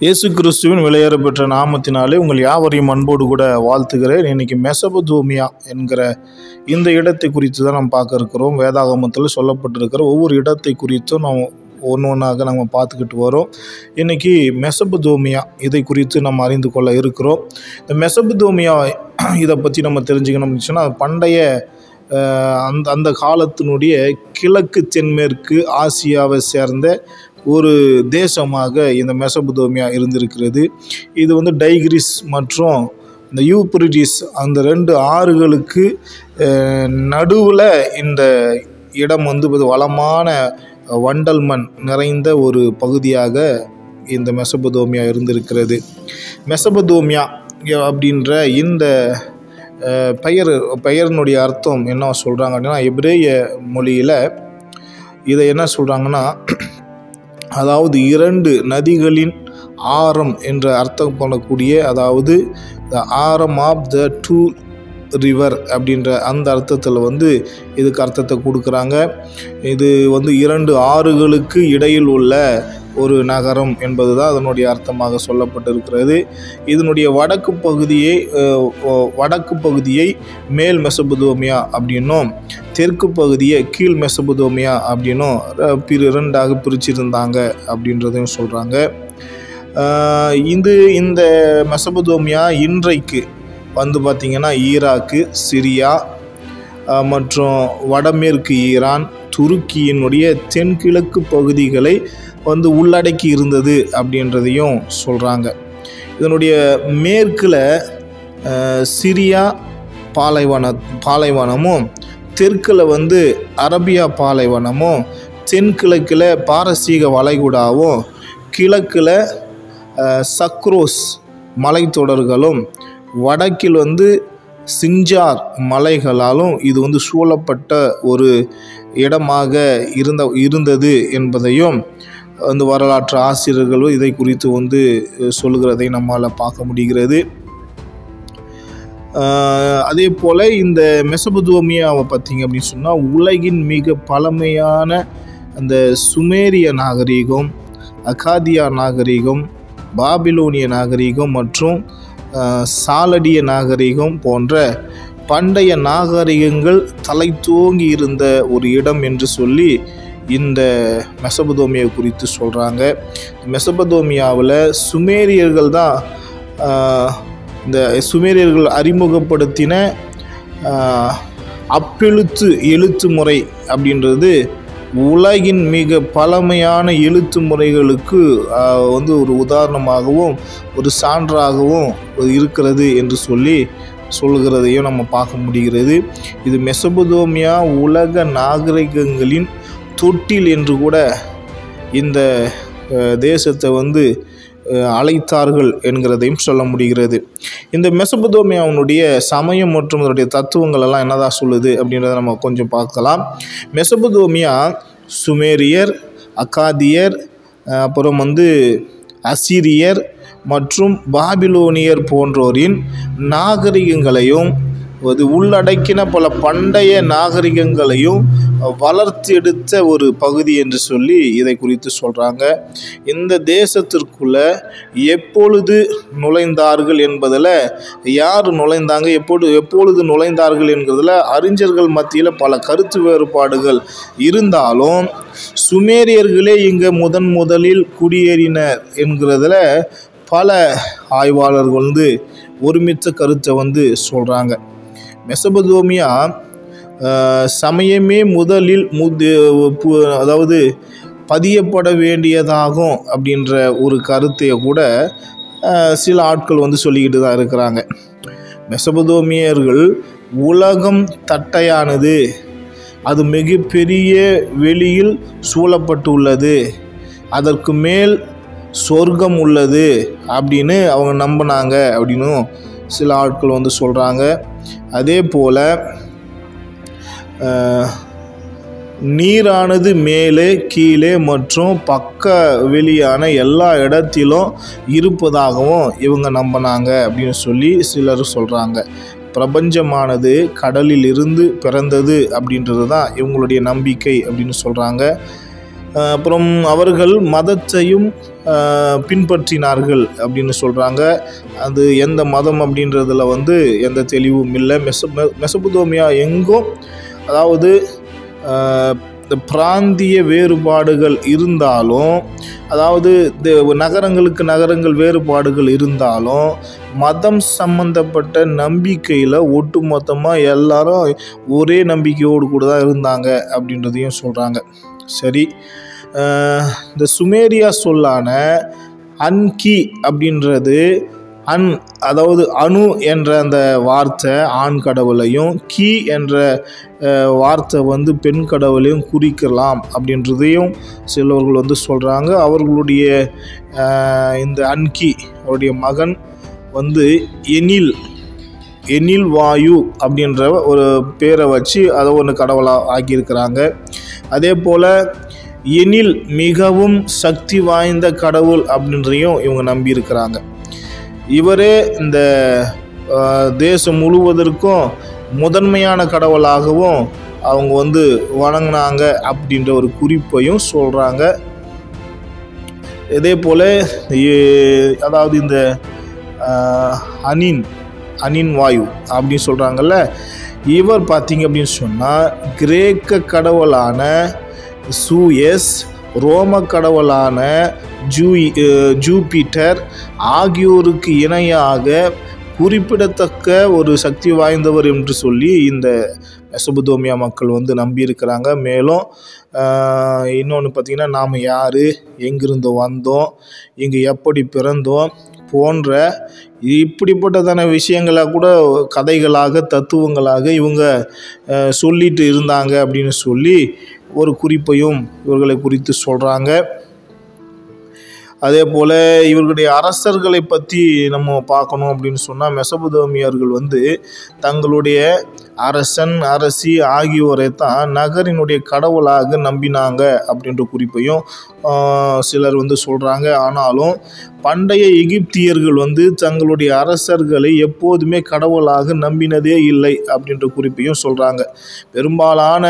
இயேசு கிறிஸ்துவின் விலையேற பெற்ற நாமத்தினாலே உங்கள் யாவரையும் அன்போடு கூட வாழ்த்துகிறேன். இன்றைக்கி மெசபதோமியா என்கிற இந்த இடத்தை குறித்து தான் நம்ம பார்க்க இருக்கிறோம். வேதாகமத்தில் சொல்லப்பட்டிருக்கிற ஒவ்வொரு இடத்தை குறித்தும் நாம் ஒன்று ஒன்றாக நம்ம பார்த்துக்கிட்டு வரோம். இன்றைக்கி மெசபதோமியா இதை குறித்து நம்ம அறிந்து கொள்ள இருக்கிறோம். இந்த மெசபதோமியா இதை பற்றி நம்ம தெரிஞ்சுக்கணும்னு சொன்னால் பண்டைய அந்த அந்த காலத்தினுடைய கிழக்கு தென்மேற்கு ஆசியாவை சேர்ந்த ஒரு தேசமாக இந்த மெசபுதோமியா இருந்திருக்கிறது. இது வந்து டைகிரிஸ் மற்றும் இந்த யூப்ரிடிஸ் அந்த ரெண்டு ஆறுகளுக்கு நடுவில் இந்த இடம் வந்து வளமான வண்டல் மண் நிறைந்த ஒரு பகுதியாக இந்த மெசபதோமியா இருந்திருக்கிறது. மெசபதோமியா அப்படின்ற இந்த பெயர் பெயரினுடைய அர்த்தம் என்ன சொல்கிறாங்க அப்படின்னா எப்ரேய மொழியில் இதை என்ன சொல்கிறாங்கன்னா அதாவது இரண்டு நதிகளின் ஆரம் என்ற அர்த்தம் பண்ணக்கூடிய அதாவது த ஆரம் ஆஃப் த டூ ரிவர் அப்படின்ற அந்த அர்த்தத்தில் வந்து இதுக்கு அர்த்தத்தை கொடுக்குறாங்க. இது வந்து இரண்டு ஆறுகளுக்கு இடையில் உள்ள ஒரு நகரம் என்பது தான் அதனுடைய அர்த்தமாக சொல்லப்பட்டிருக்கிறது. இதனுடைய வடக்கு பகுதியை வடக்கு பகுதியை மேல் மெசபுதோமியா அப்படின்னும் தெற்கு பகுதியை கீழ் மெசபுதோமியா அப்படின்னும் பிற இரண்டாக பிரிச்சிருந்தாங்க அப்படின்றதையும் சொல்கிறாங்க இது இந்த மெசபுதோமியா இன்றைக்கு வந்து பார்த்திங்கன்னா ஈராக்கு சிரியா மற்றும் வடமேற்கு ஈரான் துருக்கியினுடைய தென்கிழக்கு பகுதிகளை வந்து உள்ளடக்கி இருந்தது அப்படின்றதையும் சொல்கிறாங்க இதனுடைய மேற்கில் சிரியா பாலைவன பாலைவனமும் தெற்கில் வந்து அரபியா பாலைவனமும் தென்கிழக்கில் பாரசீக வளைகுடாவும் கிழக்கில் சக்ரோஸ் மலைத்தொடர்களும் வடக்கில் வந்து சிஞ்சார் மலைகளாலும் இது வந்து சூழப்பட்ட ஒரு இடமாக இருந்த இருந்தது என்பதையும் அந்த வரலாற்று ஆசிரியர்களும் இதை குறித்து வந்து சொல்கிறதை சொல்லுகிறதை நம்மால் பார்க்க முடிகிறது. அதே போல் இந்த மெசபதோமியாவை பார்த்திங்க அப்படின்னு சொன்னால் உலகின் மிக பழமையான அந்த சுமேரிய நாகரீகம் அகாதியா நாகரீகம் பாபிலோனிய நாகரீகம் மற்றும் சாலடிய நாகரிகம் போன்ற பண்டைய நாகரிகங்கள் தலை தோங்கி இருந்த ஒரு இடம் என்று சொல்லி இந்த மெசபதோமியா குறித்து சொல்கிறாங்க மெசபதோமியாவில் சுமேரியர்கள் தான் இந்த சுமேரியர்கள் அறிமுகப்படுத்தின அப்பெழுத்து எழுத்து முறை அப்படின்றது உலகின் மிக பழமையான எழுத்து முறைகளுக்கு வந்து ஒரு உதாரணமாகவும் ஒரு சான்றாகவும் இருக்கிறது என்று சொல்லி சொல்கிறதையும் நம்ம பார்க்க முடிகிறது. இது மெசபதோமியா உலக நாகரிகங்களின் தொட்டில் என்று கூட இந்த தேசத்தை வந்து அழைத்தார்கள் என்கிறதையும் சொல்ல முடிகிறது. இந்த மெசபதோமியாவினுடைய சமயம் மற்றும் அதனுடைய தத்துவங்கள் எல்லாம் என்னதான் சொல்லுது அப்படின்றத நம்ம கொஞ்சம் பார்க்கலாம். மெசபதோமியா சுமேரியர் அக்காதியர் அப்புறம் வந்து அசிரியர் மற்றும் பாபிலோனியர் போன்றோரின் நாகரிகங்களையும் அது உள்ளடக்கின பல பண்டைய நாகரிகங்களையும் வளர்த்தெடுத்த ஒரு பகுதி என்று சொல்லி இதை குறித்து சொல்கிறாங்க இந்த தேசத்திற்குள்ளே எப்பொழுது நுழைந்தார்கள் என்பதில் யார் நுழைந்தாங்க எப்போது எப்பொழுது நுழைந்தார்கள் என்கிறதுல அறிஞர்கள் மத்தியில் பல கருத்து வேறுபாடுகள் இருந்தாலும் சுமேரியர்களே இங்கே முதன் முதலில் குடியேறினர் என்கிறதுல பல ஆய்வாளர்கள் வந்து ஒருமித்த கருத்தை வந்து சொல்கிறாங்க மெசபதோமியா சமயமே முதலில் முது பு- அதாவது பதியப்பட வேண்டியதாகும் அப்படின்ற ஒரு கருத்தையை கூட சில ஆட்கள் வந்து சொல்லிக்கிட்டு தான் இருக்கிறாங்க. மெசபதோமியர்கள் உலகம் தட்டையானது. அது மிகப்பெரிய வெளியில் சூழப்பட்டுள்ளது. அதற்கு மேல் சொர்க்கம் உள்ளது அப்படின்னு அவங்க நம்பினாங்க அப்படின்னும் சில ஆட்கள் வந்து சொல்கிறாங்க அதே போல் நீரானது மேலே கீழே மற்றும் பக்க வெளியான எல்லா இடத்திலும் இருப்பதாகவும் இவங்க நம்பினாங்க அப்படின்னு சொல்லி சிலர் சொல்கிறாங்க பிரபஞ்சமானது கடலில் இருந்து பிறந்தது அப்படின்றது தான் இவங்களுடைய நம்பிக்கை அப்படின்னு சொல்கிறாங்க அப்புறம் அவர்கள் மதத்தையும் பின்பற்றினார்கள் அப்படின்னு சொல்கிறாங்க அது எந்த மதம் அப்படின்றதில் வந்து எந்த தெளிவும் இல்லை. மெச மெசபுதோமியா எங்கும் அதாவது பிராந்திய வேறுபாடுகள் இருந்தாலும் அதாவது நகரங்களுக்கு நகரங்கள் வேறுபாடுகள் இருந்தாலும் மதம் சம்பந்தப்பட்ட நம்பிக்கையில் ஒட்டுமொத்தமாக எல்லாரும் ஒரே நம்பிக்கையோடு கூட தான் இருந்தாங்க அப்படின்றதையும் சொல்கிறாங்க சரி. இந்த சுமேரியா சொல்லான அன்கி அப்படின்றது அன் அதாவது அணு என்ற அந்த வார்த்தை ஆண் கடவுளையும் கி என்ற வார்த்தை வந்து பெண் கடவுளையும் குறிக்கலாம் அப்படின்றதையும் சிலவர்கள் வந்து சொல்கிறாங்க அவர்களுடைய இந்த அன்கி அவருடைய மகன் வந்து எனில் எனில் வாயு அப்படின்ற ஒரு பேரை வச்சு அதை ஒன்று கடவுளாக ஆக்கியிருக்கிறாங்க. அதே போல் எனில் மிகவும் சக்தி வாய்ந்த கடவுள் அப்படின்றையும் இவங்க நம்பியிருக்கிறாங்க. இவரே இந்த தேசம் முழுவதற்கும் முதன்மையான கடவுளாகவும் அவங்க வந்து வணங்கினாங்க அப்படின்ற ஒரு குறிப்பையும் சொல்கிறாங்க இதே போல் அதாவது இந்த அனின் அனின் வாயு அப்படின்னு சொல்கிறாங்கல்ல இவர் பார்த்தீங்க அப்படின்னு சொன்னால் கிரேக்க கடவுளான சூயஸ் ரோம கடவுளான ஜூ ஜூபிட்டர் ஆகியோருக்கு இணையாக குறிப்பிடத்தக்க ஒரு சக்தி வாய்ந்தவர் என்று சொல்லி இந்த மெசபுதோமியா மக்கள் வந்து நம்பியிருக்கிறாங்க. மேலும் இன்னொன்று பார்த்திங்கன்னா நாம் யார்? எங்கிருந்து வந்தோம்? இங்கே எப்படி பிறந்தோம்? போன்ற இப்படிப்பட்டதான விஷயங்களை கூட கதைகளாக தத்துவங்களாக இவங்க சொல்லிட்டு இருந்தாங்க அப்படின்னு சொல்லி ஒரு குறிப்பையும் இவர்களை குறித்து சொல்கிறாங்க அதே போல் இவர்களுடைய அரசர்களை பற்றி நம்ம பார்க்கணும் அப்படின்னு சொன்னால் மெசபுதோமியர்கள் வந்து தங்களுடைய அரசன் அரசி ஆகியோரை தான் நகரினுடைய கடவுளாக நம்பினாங்க அப்படின்ற குறிப்பையும் சிலர் வந்து சொல்கிறாங்க ஆனாலும் பண்டைய எகிப்தியர்கள் வந்து தங்களுடைய அரசர்களை எப்போதுமே கடவுளாக நம்பினதே இல்லை அப்படின்ற குறிப்பையும் சொல்கிறாங்க பெரும்பாலான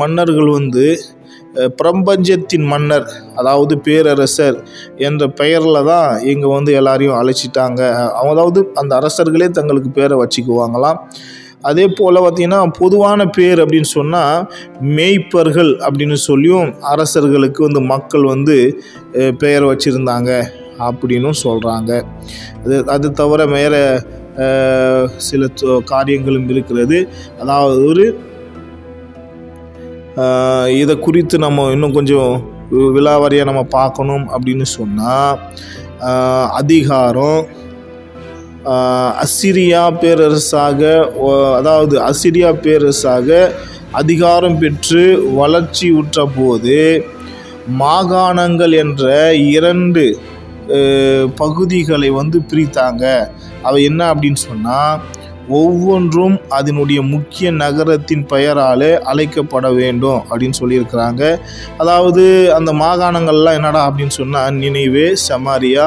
மன்னர்கள் வந்து பிரபஞ்சத்தின் மன்னர் அதாவது பேரரசர் என்ற பெயரில் தான் இங்கே வந்து எல்லாரையும் அழைச்சிட்டாங்க. அதாவது அந்த அரசர்களே தங்களுக்கு பேரை வச்சுக்குவாங்களாம். அதே போல் பார்த்திங்கன்னா பொதுவான பேர் அப்படின்னு சொன்னால் மேய்ப்பர்கள் அப்படின்னு சொல்லியும் அரசர்களுக்கு வந்து மக்கள் வந்து பெயர் வச்சுருந்தாங்க அப்படின்னும் சொல்கிறாங்க அது அது தவிர வேறு சில காரியங்களும் இருக்கிறது. அதாவது ஒரு இதை குறித்து நம்ம இன்னும் கொஞ்சம் விழாவாரியாக விலாவாரியாக நம்ம பார்க்கணும் அப்படின்னு சொன்னால் அதிகாரம் அசிரியா பேரரசாக அதாவது அசிரியா பேரரசாக அதிகாரம் பெற்று வளர்ச்சி உற்ற போது மாகாணங்கள் என்ற இரண்டு பகுதிகளை வந்து பிரித்தாங்க. அவை என்ன அப்படின்னு சொன்னால் ஒவ்வொன்றும் அதனுடைய முக்கிய நகரத்தின் பெயராலே அழைக்கப்பட வேண்டும் அப்படின்னு சொல்லியிருக்கிறாங்க. அதாவது அந்த மாகாணங்கள்லாம் என்னடா அப்படின்னு சொன்னால் நினைவே சமாரியா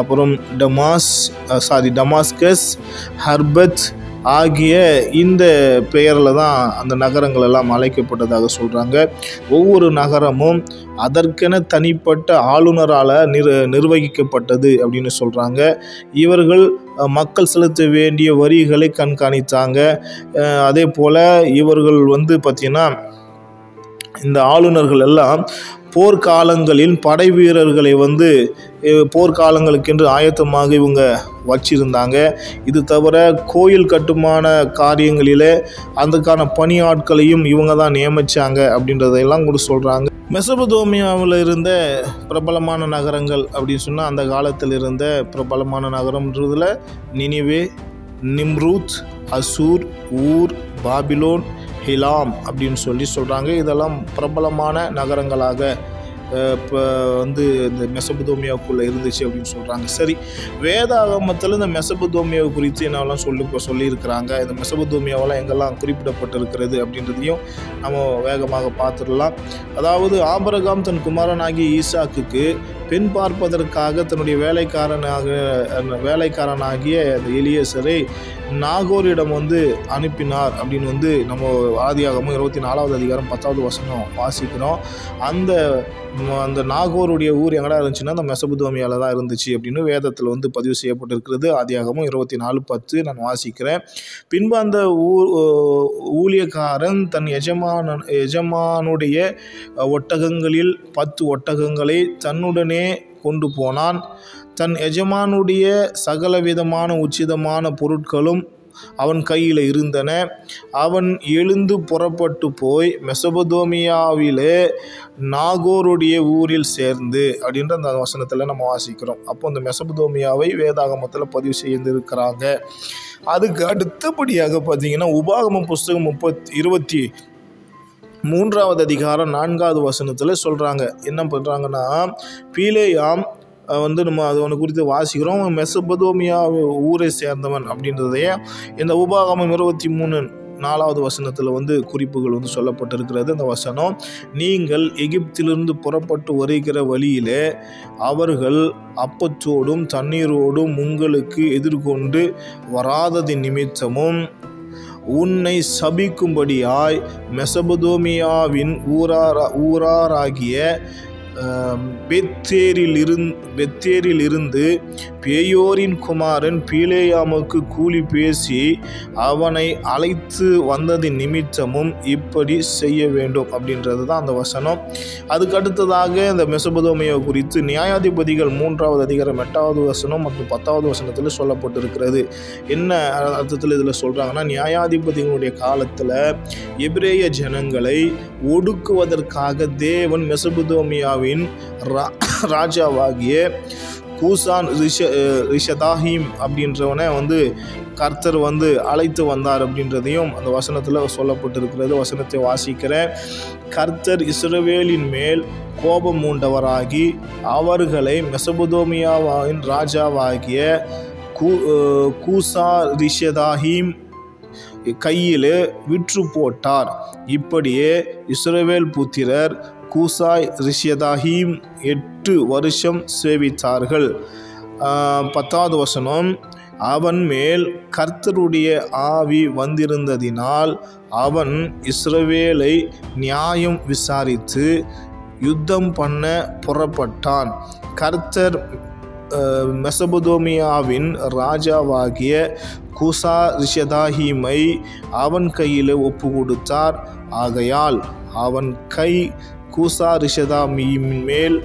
அப்புறம் டமாஸ் சாரி டமாஸ்கஸ் ஹர்பத் ஆகிய இந்த பெயரில் தான் அந்த நகரங்கள் எல்லாம் அழைக்கப்பட்டதாக சொல்கிறாங்க ஒவ்வொரு நகரமும் அதற்கென தனிப்பட்ட ஆளுநரால் நிர் நிர்வகிக்கப்பட்டது அப்படின்னு சொல்கிறாங்க இவர்கள் மக்கள் செலுத்த வேண்டிய வரிகளை கண்காணித்தாங்க. அதே போல் இவர்கள் வந்து பார்த்திங்கன்னா இந்த ஆளுநர்கள் எல்லாம் போர்க்காலங்களில் படை வீரர்களை வந்து போர்க்காலங்களுக்கென்று ஆயத்தமாக இவங்க வச்சிருந்தாங்க. இது தவிர கோயில் கட்டுமான காரியங்களிலே அதுக்கான பணியாட்களையும் இவங்க தான் நியமித்தாங்க அப்படின்றதையெல்லாம் கூட சொல்கிறாங்க மெசபதோமியாவில் இருந்த பிரபலமான நகரங்கள் அப்படின்னு சொன்னால் அந்த காலத்தில் இருந்த பிரபலமான நகரம்ன்றதில் Nineveh Nimrud Assur Ur Babylon Elam அப்படின்னு சொல்லி சொல்கிறாங்க இதெல்லாம் பிரபலமான நகரங்களாக இப்போ வந்து இந்த மெசபதோமியாவுக்குள்ளே இருந்துச்சு அப்படின்னு சொல்கிறாங்க சரி வேதாகமத்தில் இந்த மெசபதோமியா குறித்து என்னெல்லாம் சொல்லி இப்போ சொல்லியிருக்கிறாங்க? இந்த மெசபதோமியாவெல்லாம் எங்கெல்லாம் குறிப்பிடப்பட்டிருக்கிறது அப்படின்றதையும் நம்ம வேகமாக பார்த்துடலாம். அதாவது ஆபரகாம் தன் குமாரனாகி ஈசாக்குக்கு பெண் பார்ப்பதற்காக தன்னுடைய வேலைக்காரனாக அந்த வேலைக்காரனாகிய அந்த எலியசரை நாகோரிடம் வந்து அனுப்பினார் அப்படின்னு வந்து நம்ம ஆதியாகமும் இருபத்தி நாலாவது அதிகாரம் பத்தாவது வசனம் வாசிக்கிறோம். அந்த அந்த நாகோருடைய ஊர் எங்கடா இருந்துச்சுன்னா அந்த மெசபுதோமியால தான் இருந்துச்சு அப்படின்னு வேதத்தில் வந்து பதிவு செய்யப்பட்டிருக்கிறது. ஆதியாகமும் இருபத்தி நாலு பத்து நான் வாசிக்கிறேன். பின்பு அந்த ஊர் ஊழியக்காரன் தன் எஜமான எஜமானுடைய ஒட்டகங்களில் பத்து ஒட்டகங்களை தன்னுடனே கொண்டு போனான். தன் எஜமானுடைய சகலவிதமான உச்சிதமான பொருட்களும் அவன் கையில் இருந்தன. அவன் எழுந்து புறப்பட்டு போய் மெசபதோமியாவிலே நாகோருடைய ஊரில் சேர்ந்து அப்படின்ற அந்த வசனத்தில் நம்ம வாசிக்கிறோம். அப்போ அந்த மெசபதோமியாவை வேதாகமத்தில் பதிவு செய்திருக்கிறாங்க. அதுக்கு அடுத்தபடியாக பார்த்தீங்கன்னா உபாகமம் புஸ்தகம் முப்பத் இருபத்தி மூன்றாவது அதிகாரம் நான்காவது வசனத்தில் சொல்கிறாங்க என்ன பண்ணுறாங்கன்னா பீலேயாம் வந்து நம்ம அது ஒன்று குறித்து வாசிக்கிறோம். மெசபதோமியா ஊரை சேர்ந்தவன் அப்படின்றதையே இந்த உபாகமம் இருபத்தி மூணு நாலாவது வசனத்தில் வந்து குறிப்புகள் வந்து சொல்லப்பட்டிருக்கிறது. அந்த வசனம் நீங்கள் எகிப்திலிருந்து புறப்பட்டு வருகிற வழியிலே அவர்கள் அப்பச்சோடும் தண்ணீரோடும் உங்களுக்கு எதிர்கொண்டு வராதது நிமித்தமும் உன்னை சபிக்கும்படியாய் மெசபதோமியாவின் ஊராரா ஊராராகிய ஆம், பெத்தேரிலிருந்து இருந் இருந்து பேயோரின் குமாரன் பீலேயாமுக்கு கூலி பேசி அவனை அழைத்து வந்ததின் நிமித்தமும் இப்படி செய்ய வேண்டும் அப்படின்றது தான் அந்த வசனம். அதுக்கு அடுத்ததாக இந்த மெசபதோமையை குறித்து நியாயாதிபதிகள் மூன்றாவது அதிகாரம் எட்டாவது வசனம் மற்றும் பத்தாவது வசனத்தில் சொல்லப்பட்டிருக்கிறது. என்ன அர்த்தத்தில் இதில் சொல்கிறாங்கன்னா நியாயாதிபதிகளுடைய காலத்தில் எபிரேய ஜனங்களை ஒடுக்குவதற்காக தேவன் மெசபதோமியாவின் ரா- ராஜாவாகிய கூசான் ரிஷ ரிஷதாஹிம் ரிஷதாஹீம் அப்படின்றவனை வந்து கர்த்தர் வந்து அழைத்து வந்தார் அப்படின்றதையும் அந்த வசனத்தில் சொல்லப்பட்டிருக்கிறது. வசனத்தை வாசிக்கிறேன். கர்த்தர் இஸ்ரவேலின் மேல் கோபம் மூண்டவராகி அவர்களை மெசபுதோமியாவின் ராஜாவாகிய கூ கூசா ரிஷதாஹீம் கையில் விற்று போட்டார். இப்படியே இஸ்ரவேல் புத்திரர் கூசாய் ரிஷியதாஹீம் எட்டு வருஷம் சேவித்தார்கள். பத்தாவது வசனம் அவன் மேல் கர்த்தருடைய ஆவி வந்திருந்ததினால் அவன் இஸ்ரவேலை நியாயம் விசாரித்து யுத்தம் பண்ண புறப்பட்டான். கர்த்தர் மெசபதோமியாவின் ராஜாவாகிய கூசா ரிஷதாஹீமை அவன் கையில் ஒப்பு கொடுத்தார் ஆகையால் அவன் கை கூசா ரிஷதாமியின் மேல்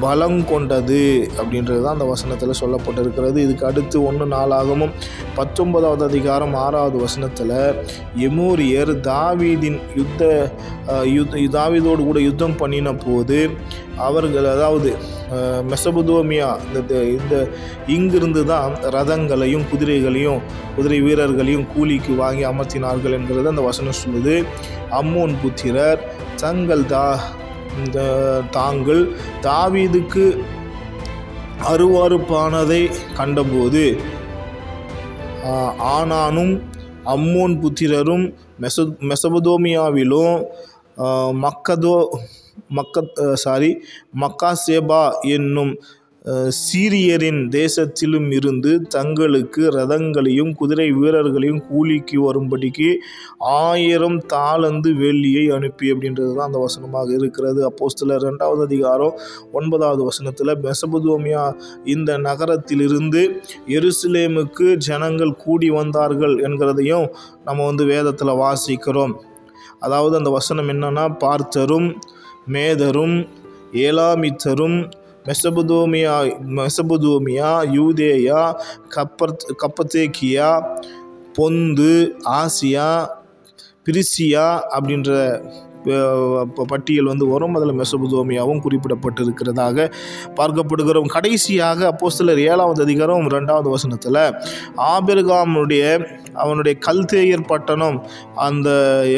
பலம் கொண்டது அப்படின்றது தான் அந்த வசனத்தில் சொல்லப்பட்டிருக்கிறது. இதுக்கு அடுத்து ஒன்று நாளாகவும் பத்தொன்பதாவது அதிகாரம் ஆறாவது வசனத்தில் எமூரியர் தாவீதின் யுத்த யுத் தாவீதோடு கூட யுத்தம் பண்ணின போது அவர்கள் அதாவது மெசபுதோமியா இந்த இந்த- இங்கிருந்து தான் ரதங்களையும் குதிரைகளையும் குதிரை வீரர்களையும் கூலிக்கு வாங்கி அமர்த்தினார்கள் என்கிறது அந்த வசனம் சொல்லுது. அம்மோன் புத்திரர் தங்கள் தா இந்த தாங்கள் தாவீதுக்கு அருவறுப்பானதை கண்டபோது ஆனானும் அம்மோன் புத்திரரும் மெச மெசபதோமியாவிலும் மக்கதோ மக்க சாரி மக்காசேபா என்னும் சீரியரின் தேசத்திலும் இருந்து தங்களுக்கு ரதங்களையும் குதிரை வீரர்களையும் கூலிக்கு வரும்படிக்கு ஆயிரம் தாளந்து வெள்ளியை அனுப்பி அப்படின்றது தான் அந்த வசனமாக இருக்கிறது. அப்போஸ்தலர் ரெண்டாவது அதிகாரம் ஒன்பதாவது வசனத்தில் மெசபதோமியா இந்த நகரத்திலிருந்து எருசலேமுக்கு ஜனங்கள் கூடி வந்தார்கள் என்கிறதையும் நம்ம வந்து வேதத்தில் வாசிக்கிறோம். அதாவது அந்த வசனம் என்னன்னா பார்த்தரும் மேதரும் ஏலாமித்தரும் மெசபுதோமியா மெசபுதோமியா யூதேயா கப்பர் கப்பத்தேக்கியா பொந்து ஆசியா பிரிசியா அப்படின்ற பட்டியல் வந்து வரும். அதில் மெசபுதோமியாவும் குறிப்பிடப்பட்டிருக்கிறதாக பார்க்கப்படுகிறோம். கடைசியாக அப்போஸ்தலர் ஏழாவது அதிகாரம் ரெண்டாவது வசனத்தில் ஆபெர்காமுடைய அவனுடைய கல்தேயர் பட்டணம் அந்த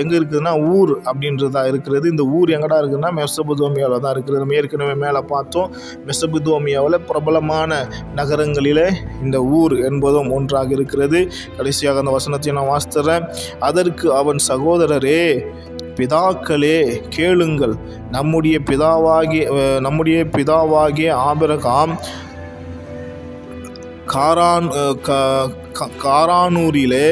எங்கே இருக்குதுன்னா ஊர் அப்படின்றதா இருக்கிறது. இந்த ஊர் எங்கடா இருக்குதுன்னா மெசபுதோமியாவில் தான் இருக்கிறது. நம்ம ஏற்கனவே மேலே பார்த்தோம். மெசபுதோமியாவில் பிரபலமான நகரங்களிலே இந்த ஊர் என்பதும் ஒன்றாக இருக்கிறது. கடைசியாக அந்த வசனத்தை நான் வாசித்துறேன். அதற்கு அவன் சகோதரரே பிதாக்களே கேளுங்கள். நம்முடைய பிதாவாகிய அஹ், நம்முடைய பிதாவாகிய ஆபிரகாம் காரான் காரானூரிலே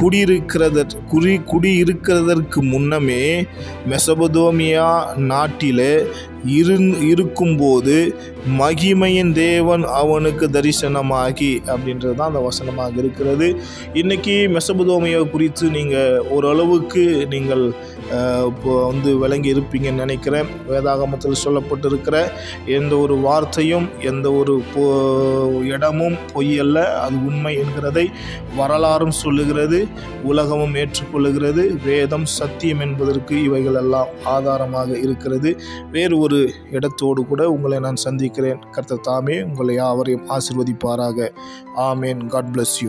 குடியிருக்கிறத குடி குடியிருக்கிறதற்கு முன்னமே மெசபதோமியா நாட்டிலே இரு இருக்கும்போது மகிமையின் தேவன் அவனுக்கு தரிசனமாகி அப்படின்றது தான் அந்த வசனமாக இருக்கிறது. இன்றைக்கி மெசபதோமியா குறித்து நீங்கள் ஓரளவுக்கு நீங்கள் இப்போ வந்து விளங்கி இருப்பீங்கன்னு நினைக்கிறேன். வேதாகமத்தில் சொல்லப்பட்டிருக்கிற எந்த ஒரு வார்த்தையும் எந்த ஒரு பொ- இடமும் பொய்யல்ல அது உண்மை என்கிறதை வரலாறும் சொல்லுகிறது. உலகமும் ஏற்றுக்கொள்ளுகிறது. வேதம் சத்தியம் என்பதற்கு இவைகள் எல்லாம் ஆதாரமாக இருக்கிறது. வேறு ஒரு இடத்தோடு கூட உங்களை நான் சந்திக்கிறேன். கர்த்த தாமே உங்களை யாவரையும் ஆசிர்வதிப்பாராக. ஆமேன். God bless you